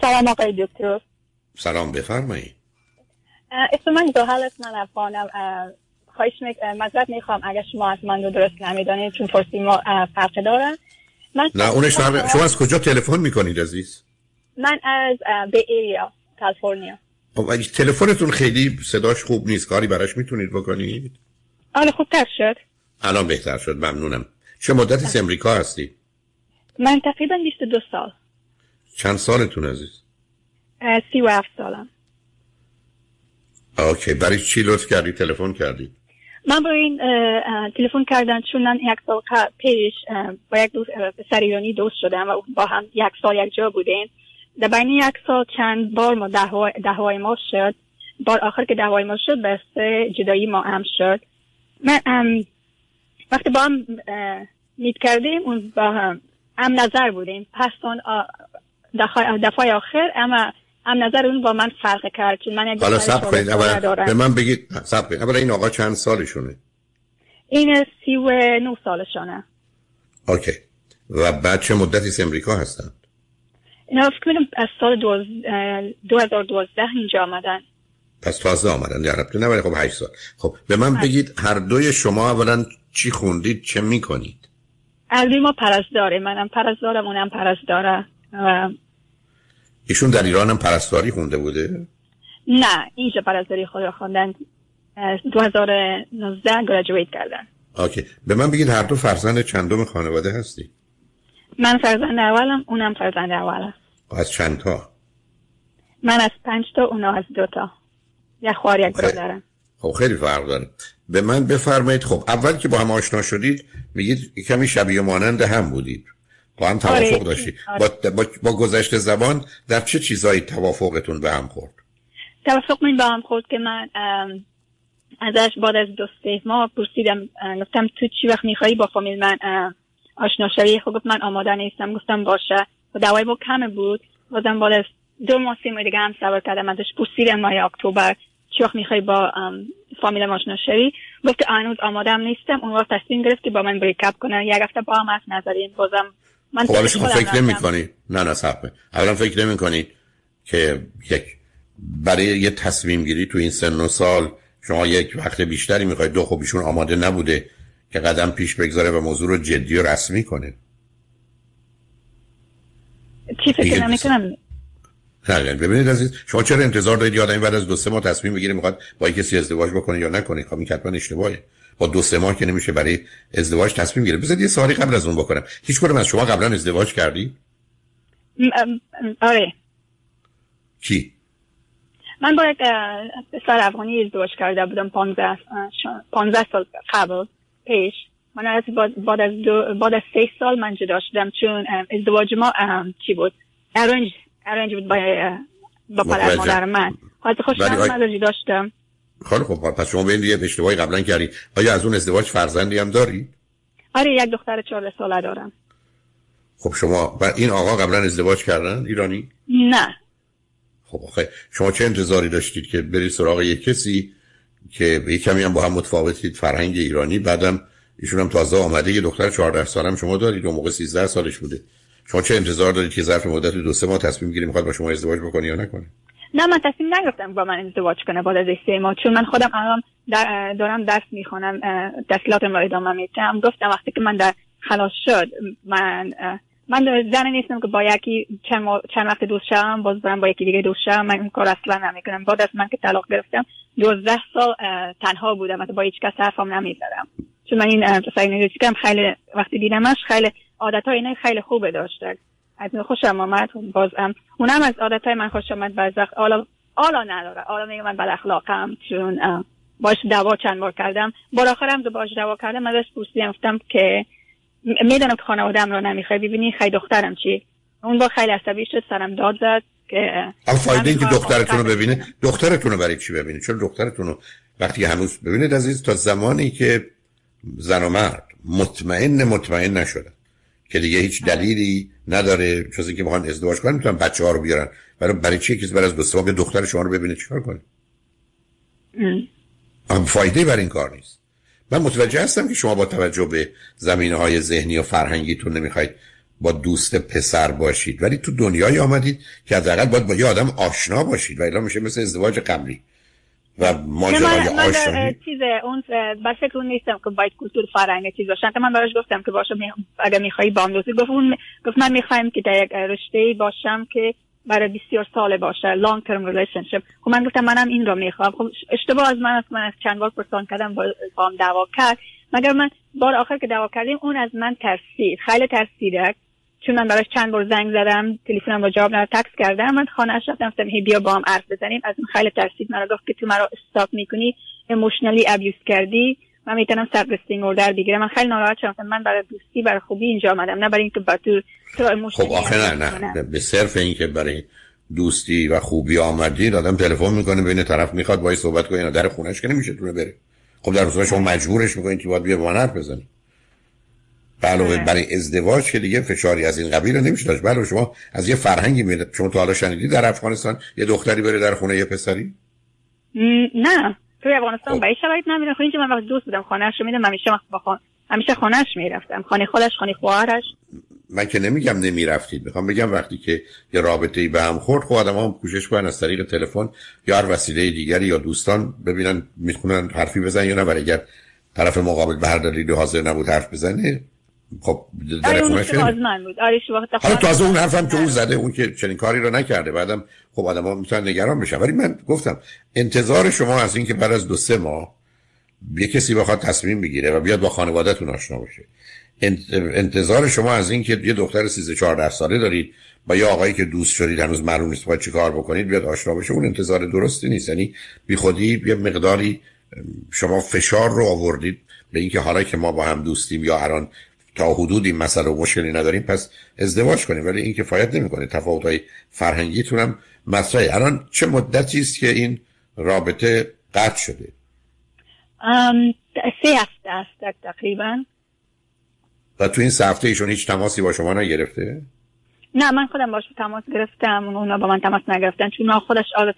سلام آقای دکتر. سلام بفرمایید اسم من دوحل است من افغانم خواهش مذرت می‌خوام اگر شما از من رو درست نمی‌دانید چون فرسی ما فرق دارن من نه اونش فرق شما از کجا تلفن می‌کنید عزیز؟ من از به ایریا کالیفرنیا. خب تلفنتون خیلی صداش خوب نیست کاری براش می‌تونید بکنید؟ آره خوبتر شد. الان بهتر شد ممنونم. چه مدتی امریکا هستی؟ من تقریبا 22 سال. چند سالتون عزیز؟ سی و هفت سالم. اوکی. برای چی لطف کردی؟ تلفن کردی من با این تلفن کردن چون من یک سال پیش با یک دوست پسر ایرانی دوست شدم و با هم یک سال یک جا بودیم. در بین یک سال چند بار ما دهوای ما شد. بار آخر که دهوای ما شد بس جدایی ما هم شد. من وقتی با هم میت کردیم اون با هم هم نظر بودیم. پس اون دفعه آخر اما هم نظر اون با من فرق کرد چون من حالا سب کنید. به من بگید سب کنید. اولا این آقا چند سالشونه؟ این سی و نو سالشونه. اوکی. و بعد چه مدتی امریکا هستن؟ اینا فکر از سال دو هزار دوازده اینجا آمدن. پس تازه آمدن. در ربطه نه خب هشت سال. خب به من بله. بگید هر دوی شما اولا چی خوندید چه می‌کنید؟ دوی ما پرستاره. منم پرستارم اونم پرستاره. ایشون در ایران هم پرستاری خونده بوده؟ نه اینجا پرستاری خود را خوندن 2019 گراجویت کردن. اوکی به من بگید هر دو فرزند چندم خانواده هستی؟ من فرزند اولم اونم فرزند اولم از چند تا؟ من از پنج تا اونا از دو تا. یک خوار یک برادرم خب خیلی فرق داره. به من بفرمایید خب اول که با هم آشنا شدید میگید کمی شبیه مانند هم بودید. با هم توافق آره. داشتید آره. با, با, گذشت زبان در چه چیزایی توافقتون به هم خورد؟ توافق من به هم خورد که من ازش بعد از دو سه ماه پرسیدم گفتم تو چی وقت میخوایی با فامیل من آشنا شوی؟ خب گفت من آماده نیستم. گفتم باشه. و دوای با کم بود. بازم بعد از دو ماه سه ماه دیگه هم سوار کردم. ازش پرسیدم ماه اکتبر چی وقت می‌خوای با فامیل آشنا شوی؟ گفت هنوز آماده نیستم. اون وقت تصمیم گرفت که با من بریکاپ کنه. یک هفته با هم حرف نزدیم. بازم من خب شما فکر نمی کنی. نه نه صحبه اولا فکر نمی کنی که یک برای یه تصمیم گیری تو این سن و سال شما یک وقت بیشتری می‌خواید دو خب ایشون آماده نبوده که قدم پیش بگذاره و موضوع رو جدی و رسمی کنه. چی فکر نمی کنم؟ نه ببینید عزیز شما چرا انتظار دارید یادم بعد از دو سه ماه تصمیم بگیره می‌خواد با کسی ازدواج بکنه یا نکنه؟ خب این حتما اشتباهه. با دو سه ماه که نمیشه برای ازدواج تصمیم گیره بذارید یه سوالی قبل از اون بکنم. هیچ کدوم از شما قبلا ازدواج کردی؟ آره. کی؟ من با یک پسر افغانی ازدواج کرده بودم 15 15 سال قبل پیش. من از بعد از دو بعد از سه سال من جدا شدم چون ازدواج ما چی بود؟ ارنج ارنج بود با با پدر مادر من. خواهد خوش من جدا شدم. خیلی خب پس شما به این دیگه اشتباهی قبلا کردی. آیا از اون ازدواج فرزندی هم داری؟ آره یک دختر چهار ساله دارم. خب شما و این آقا قبلا ازدواج کردن؟ ایرانی؟ نه. خب آخه شما چه انتظاری داشتید که بری سراغ یک کسی که به کمی هم با هم متفاوتید فرهنگ ایرانی بعدم ایشون هم تازه آمده یه دختر 14 سالم شما دارید اون موقع 13 سالش بوده. شما چه انتظار دارید که ظرف مدت دو سه ماه تصمیم گیری می‌خواد با شما ازدواج بکنه یا نکنه؟ نه من تصمیم نگرفتم با من ازدواج کنه بعد از سه ماه چون من خودم الان دارم درس می‌خونم تحصیلاتم رو ادامه میدم. گفتم وقتی که من در خلاص شد من من زن نیستم که با یکی چند, چند وقت دوست شدم باز برم با یکی دیگه دوست شدم من این کار اصلا نمی‌کنم. بعد از من که طلاق گرفتم دوازده سال تنها بودم با هیچ کس حرفم نمی‌زدم. چون من این پسر کم خیلی وقتی دیدمش خیلی عادت های خیلی خوبه داشته از خوشم آمد. بازم اونم از عادت های من خوش آمد. بعض وقت آلا آلا نداره. آلا میگه من بد اخلاقم چون باش دوا چند بار کردم. بار آخرم دو باش دوا کردم. ازش پرسیدم گفتم که می‌دونم که خانوادم رو نمی‌خوای. ببینی خیلی دخترم چی؟ اون با خیلی عصبی شد. سرم داد زد که فایده که دخترتون رو ببینه. دخترتون رو برای چی ببینه چون دخترتون رو وقتی هنوز ببینید عزیز تا زمانی که زن و مرد مطمئن مطمئن نشدن. که دیگه هیچ دلیلی نداره جز اینکه بخوان ازدواج کنن می‌تونن بچه ها رو بیارن. برای برای چی؟ کسی برای از دو دختر شما رو ببینه چیکار کنه؟ هم فایده بر این کار نیست. من متوجه هستم که شما با توجه به زمینه های ذهنی و فرهنگیتون نمی‌خواید با دوست پسر باشید. ولی تو دنیای آمدید که حداقل باید با یه آدم آشنا باشید و میشه مثل ازدواج قبلی. و ماجرای آشنایی چیز اون به فکر اون نیستم که باید کلتور فرنگ چیز باشن من براش گفتم که باشه اگه میخوایی با هم گفت اون گفت من می‌خوایم که در یک رشته باشم که برای بسیار ساله باشه long-term relationship خب من گفتم منم این رو می‌خوام. خب اشتباه از من است من از چند بار پرسان کردم با هم دعوا کرد. مگر من بار آخر که دعوا کردیم اون از من ترسید. خیلی ترسیده. چون من براش چند بار زنگ زدم تلفنم با جواب نداد تکس کردم من خانه اش رفتم گفتم بیا با هم حرف بزنیم. از من خیلی ترسید مرا گفت که تو مرا stalk می‌کنی emotionally abuse کردی. من می‌تونم restraining order بگیرم. من خیلی ناراحت شدم. من برای دوستی برای خوبی اینجا آمدم نه برای اینکه با تو خب آخه نه نه به صرف اینکه برای دوستی و خوبی آمدید آدم تلفن می‌کنه بین طرف می‌خواد باید صحبت کنه در خونش که نمیشه تونه بره. خب در شما مجبورش می‌کنید که باید بیا با من حرف بزنید علاوه برای ازدواج که دیگه فشاری از این قبیل رو نمیشه داشت. بله شما از یه فرهنگی میاد شما تا حالا شنیدی در افغانستان یه دختری بره در خونه یه پسری؟ نه. توی افغانستان خب. به شرایط نمیرم خب اینجا من وقت دوست بودم خانه‌اش رو میدم همیشه با خان... همیشه خانه‌اش می‌رفتم. خانه خودش خانه خواهرش. من که نمیگم نمی‌رفتید. می‌خوام بگم وقتی که یه رابطه ای به هم خورد خب آدم هم کوشش کنن از طریق تلفن یا هر وسیله دیگری یا دوستان ببینن می‌تونن حرفی بزنن یا نه. ولی اگر طرف مقابل به هر دلیلی حاضر نبود حرف بزنه خب در آره بود آره حالا تازه اون حرفم که اون زده اون که چنین کاری رو نکرده بعدم خب آدم ها می‌تونن نگران بشن. ولی من گفتم انتظار شما از اینکه بعد از دو سه ماه یه کسی بخواد تصمیم بگیره و بیاد با خانوادهتون آشنا باشه. انتظار شما از این که یه دختر 13 14 ساله دارید با یه آقایی که دوست شدید هنوز معلوم نیست باید چیکار بکنید بیاد آشنا بشه اون انتظار درستی نیست. یعنی بی خودی یه مقداری شما فشار رو آوردید به اینکه حالا که ما با هم دوستیم یا الان تا حدود این مسئله و مشکلی نداریم پس ازدواج کنیم. ولی این کفایت نمی‌کنه. تفاوت های فرهنگیتون هم مسئله الان چه مدتی است که این رابطه قطع شده؟ سه هفته است تقریبا. و تو این سه هفته ایشون هیچ تماسی با شما نگرفته؟ نه من خودم باش تماس گرفتم. اونا با من تماس نگرفتن. چون خودش عادت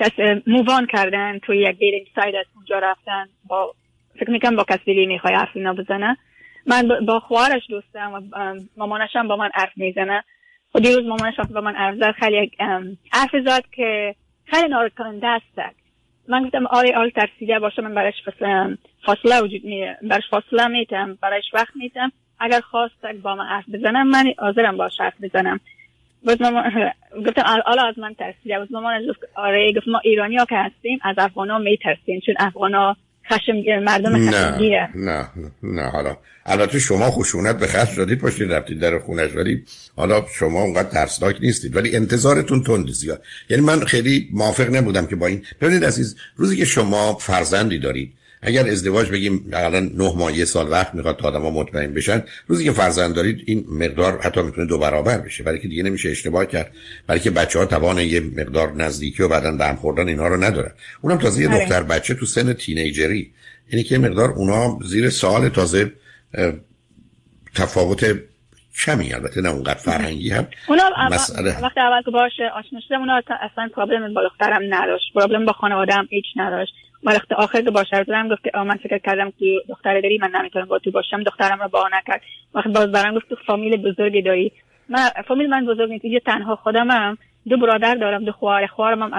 دست مووان کردن. توی یک دیرینگ سایت از اونجا رفتن. با فکر می‌کنم با کسی می‌خوای حرف اینا بزنه من با خواهرش دوستم و مامانش هم با من حرف می‌زنه. و دیروز مامانش با من حرف زد. خیلی حرف زد که خیلی نارد کننده است من گفتم آره آره ترسیده باشه من برایش فاصله وجود می برش فاصله میتم برایش وقت میتم اگر خواست با من حرف بزنم من حاضرم باش حرف بزنم. باز مامان گفتم حالا از من ترسیده. باز مامانش گفت آره گفت ما ایرانی ها که هستیم از افغان ها میترسیم چون افغان ها خشم مردم نه نه نه حالا. البته شما خشونت به خشم دادید پاشید رفتید در خونش ولی حالا شما اونقدر ترسناک نیستید. ولی انتظارتون تند زیاد. یعنی من خیلی موافق نبودم که با این. ببینید عزیز روزی که شما فرزندی دارید اگر ازدواج بگیم اقلا نه ماه یه سال وقت می‌خواد تا آدما مطمئن بشن روزی که فرزند دارید این مقدار حتی می‌تونه دو برابر بشه. برای که دیگه نمیشه اشتباه کرد. برای که بچه ها توان یه مقدار نزدیکی و بعدا به هم خوردن اینها رو ندارن. اونم تازه یه آره. دختر بچه تو سن تینیجری. اینه که مقدار اونا زیر سال تازه تفاوت کمی البته نه اونقدر فرهنگی هم. اونا مسئله. وقتی اول که باشه آشنا شدم اونا اصلا پرابلم با دخترم نداشت. پرابلم با خانوادم هیچ نداشت. وقتی آخر که باشه بودم گفت که من فکر کردم که دختر داری من نمی‌تونم با تو باشم دخترم رو با نکرد. وقتی باز برام گفت تو فامیل بزرگی داری. من فامیل من بزرگ نیست یه تنها خودمم. دو برادر دارم دو خواهر خواهرم هم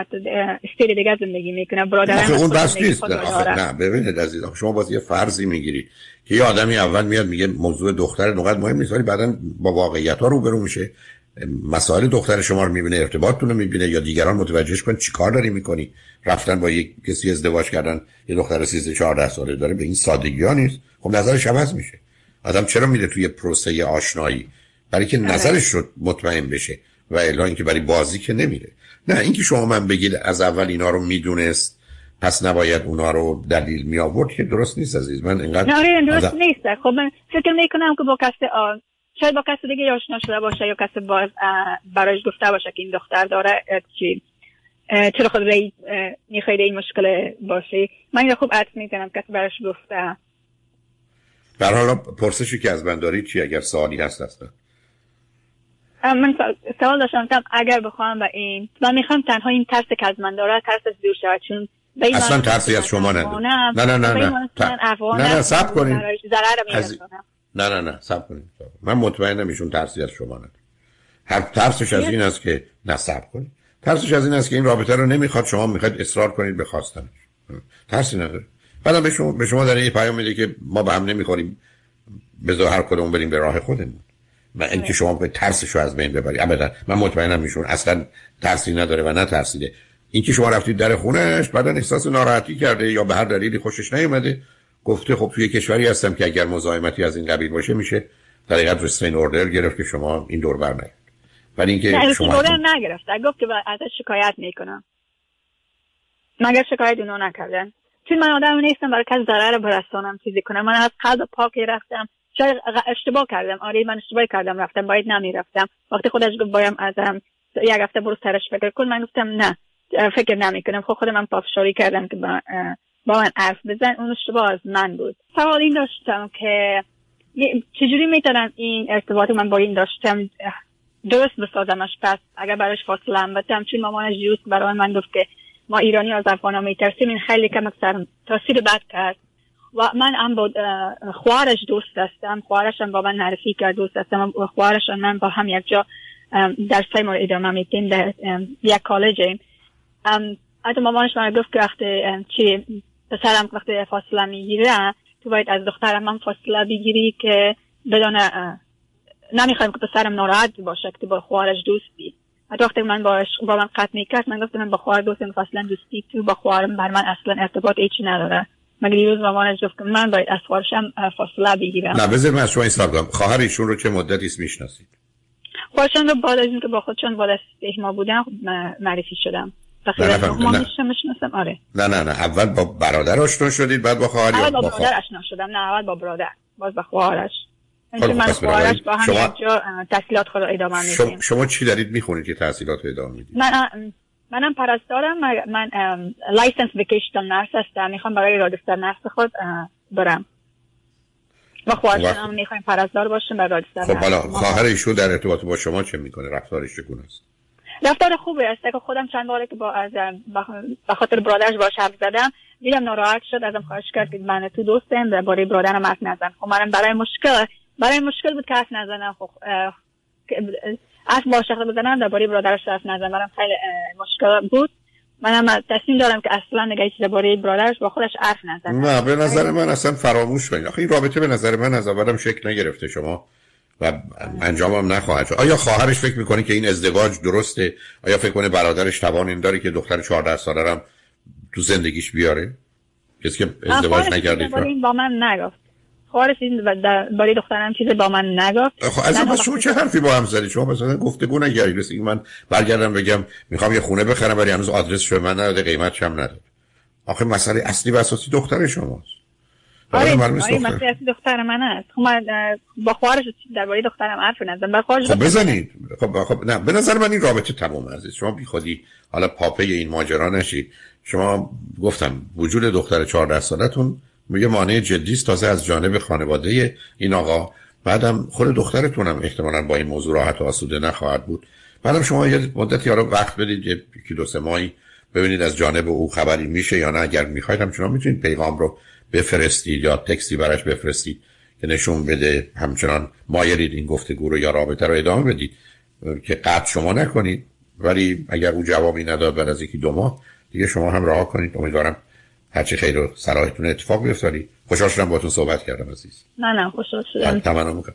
استیل دیگه زندگی می‌کنه. برادرم اون بس نیست. نه ببینید عزیز شما باز یه فرضی می‌گیرید که یه آدمی اول میاد میگه موضوع دختر نقد مهم نیست ولی بعدا با واقعیت ها روبرو میشه. مسائل دختر شما رو می‌بینه ارتباطتون رو می‌بینه یا دیگران متوجهش کن چیکار داری می‌کنی. رفتن با یک کسی ازدواج کردن یه دختر 13 14 ساله داره به این سادگی ها نیست. خب نظرش عوض میشه. آدم چرا میره توی پروسه آشنایی؟ برای که. نظرش رو مطمئن بشه و الا اینکه برای بازی که نمیره. نه اینکه شما من بگید از اول اینا رو می‌دونست پس نباید اونا رو دلیل می آورد که درست نیست عزیز. من اینقدر نه آره، درست نیست. خب من فکر می‌کنم که با کسی شاید با کسی دیگه آشنا شده باشه یا کسی باز برایش گفته باشه که این دختر داره چی؟ چرا خود می‌خواید این مشکل باشه من یا خوب عطف می‌کنم کسی برایش گفته. بر حالا پرسشی که از من دارید چی؟ اگر سوالی هست هستن من سوال داشتم اگر بخوام و این من می‌خوام تنها این ترس که از من داره ترس از دور شود چون اصلا ترسی از شما نه نه نه نه. نه نه نه سب کنید نه نه نه سب کنید. من مطمئنم ایشون ترسی از شما نداره. هر ترسش از این است که نه سب کنید. ترسش از این است که این رابطه رو نمی‌خواد شما می‌خواید اصرار کنید به خواستنش. ترسی نداره. بعدم به شما به شما در این پیام میده که ما به هم نمی‌خوریم. بذار هر کدوم بریم به راه خودمون. و اینکه شما به ترسش رو از بین ببری ابدا من مطمئنم ایشون اصلا ترسی نداره و نه ترسیده اینکه شما رفتید در خونش بعدا احساس ناراحتی کرده یا به هر دلیلی خوشش نیومده گفته خب توی کشوری هستم که اگر مزاحمتی از این قبیل باشه میشه در حقیقت رسترین اوردر گرفت که شما این دور بر نیاد. ولی اینکه شما اوردر نگرفت. گفت که ازش شکایت می‌کنم. مگر شکایت اونو نکردن چون من آدم نیستم برای کس ضرر برسانم چیزی کنم. من از قلب پاکی رفتم. شاید اشتباه کردم. آره من اشتباه کردم. رفتم باید نمی‌رفتم. وقتی خودش گفت بایم ازم یک هفته برو سرش فکر کن من گفتم نه فکر نمی کنم خب خود من پافشاری کردم که با, با من حرف بزن اون اشتباه از من بود. سوال این داشتم که چجوری می‌تونم این ارتباط من با این داشتم درست بسازمش؟ پس اگر براش فاصله هم بدم چون مامانش جوست برای من گفت که ما ایرانی از افغان میترسیم این خیلی کم اکثر تاثیر بد کرد. و من هم با خوارش دوست هستم خوارش هم با من معرفی کرد دوست هستم. و خوارش من با هم یک جا درس ما ادامه میتیم در یک کالجیم. حتی مامانش من گفت که وقتی چی پسرم وقتی فاصله می‌گیره تو باید از دخترم من فاصله بگیری که بدون نمی‌خوایم که پسرم ناراحت باشه که با خوارش دوستی. حتی وقتی من باش با من قطع می‌کرد من گفتم من با خواهر دوستم اصلا دوستی تو با خواهرم بر من اصلا ارتباط ایچی نداره. مگه دیروز مامانش گفت من باید از خواهرشم فاصله بگیرم؟ نه بذار من از شما این خواهر ایشون رو چه مدتی است می‌شناسید؟ خواهرشان رو بعد از اینکه با خودشان بعد از ما بودن خب معرفی شدم. نه نه آره. نه نه نه. اول با برادر آشنا شدید بعد با خواهر اول با, با برادر آشنا شدم. نه اول با برادر. باز با خواهرش. خب من خواهرش با هم شما... جا تحصیلات خود ادامه میدیم. شما... شما چی دارید می‌خونید که تحصیلات ادامه می‌دید؟ من منم پرستارم. من licensed vocational nurse هستم. می‌خوام برای registered nurse خود برم. و خواهرشان هم می‌خوایم پرستار باشیم برای رادستر خب حالا خواهر ایشون در ارتباط با شما چه می‌کنه؟ رفتارش چگونه است؟ رفتار خوبه است. که خودم چند باره که با از به خاطر برادرش باش حرف زدم دیدم ناراحت شد ازم خواهش کرد که من تو دوستم درباره برادرم حرف نزن. خب منم برای مشکل برای مشکل بود که حرف نزنم. خب حرف با شخص بزنم درباره برادرش حرف نزنم. برام خیلی مشکل بود. منم تصمیم دارم که اصلا نگه چیز درباره برادرش با خودش حرف نزنم. نه به نظر من اصلا فراموش کنید. آخه این رابطه به نظر من از اولم شکل نگرفته شما. و انجامم نخواهد شد. آیا خواهرش فکر می‌کنه که این ازدواج درسته؟ آیا فکر کنه برادرش توان این داره که دختر 14 ساله هم تو زندگیش بیاره؟ کسی که ازدواج نکرده با من نگفت. خواهرش این برای دخترم چیز با من نگفت. خب از شما چه حرفی با هم زدید؟ شما مثلا گفتگو نگردید رسید من برگردم بگم می‌خوام یه خونه بخرم ولی هنوز آدرس به من نداده قیمت هم نداده. آخه مسئله اصلی و اساسی دختر شماست. آره آره مسئله دختر من است. خب من با خواهرش درباره دخترم حرف نزدم. با خواهرش خب بزنید. خب خب نه به نظر من این رابطه تمام عزیز شما بی خودی حالا پاپه این ماجرا نشید. شما گفتم وجود دختر 14 سالتون میگه مانع جدی است. تازه از جانب خانواده این آقا. بعدم خود دخترتونم احتمالا با این موضوع راحت و آسوده نخواهد بود. بعدم شما یه مدتی رو وقت بدید. یکی دو سه ماهی ببینید از جانب او خبری میشه یا نه. اگر می‌خواید هم شما می‌تونید پیغام رو بفرستید یا تکستی براش بفرستید که نشون بده همچنان مایلید این گفتگو رو یا رابطه رو ادامه بدید که قطع شما نکنید. ولی اگر او جوابی نداد بعد از یکی دو ماه دیگه شما هم راه کنید. امیدوارم هرچی خیر و صلاحتون اتفاق بیفتاری خوشحال شدم باتون صحبت کردم عزیز. نه نه خوشحال شدم. تمنا می‌کنم.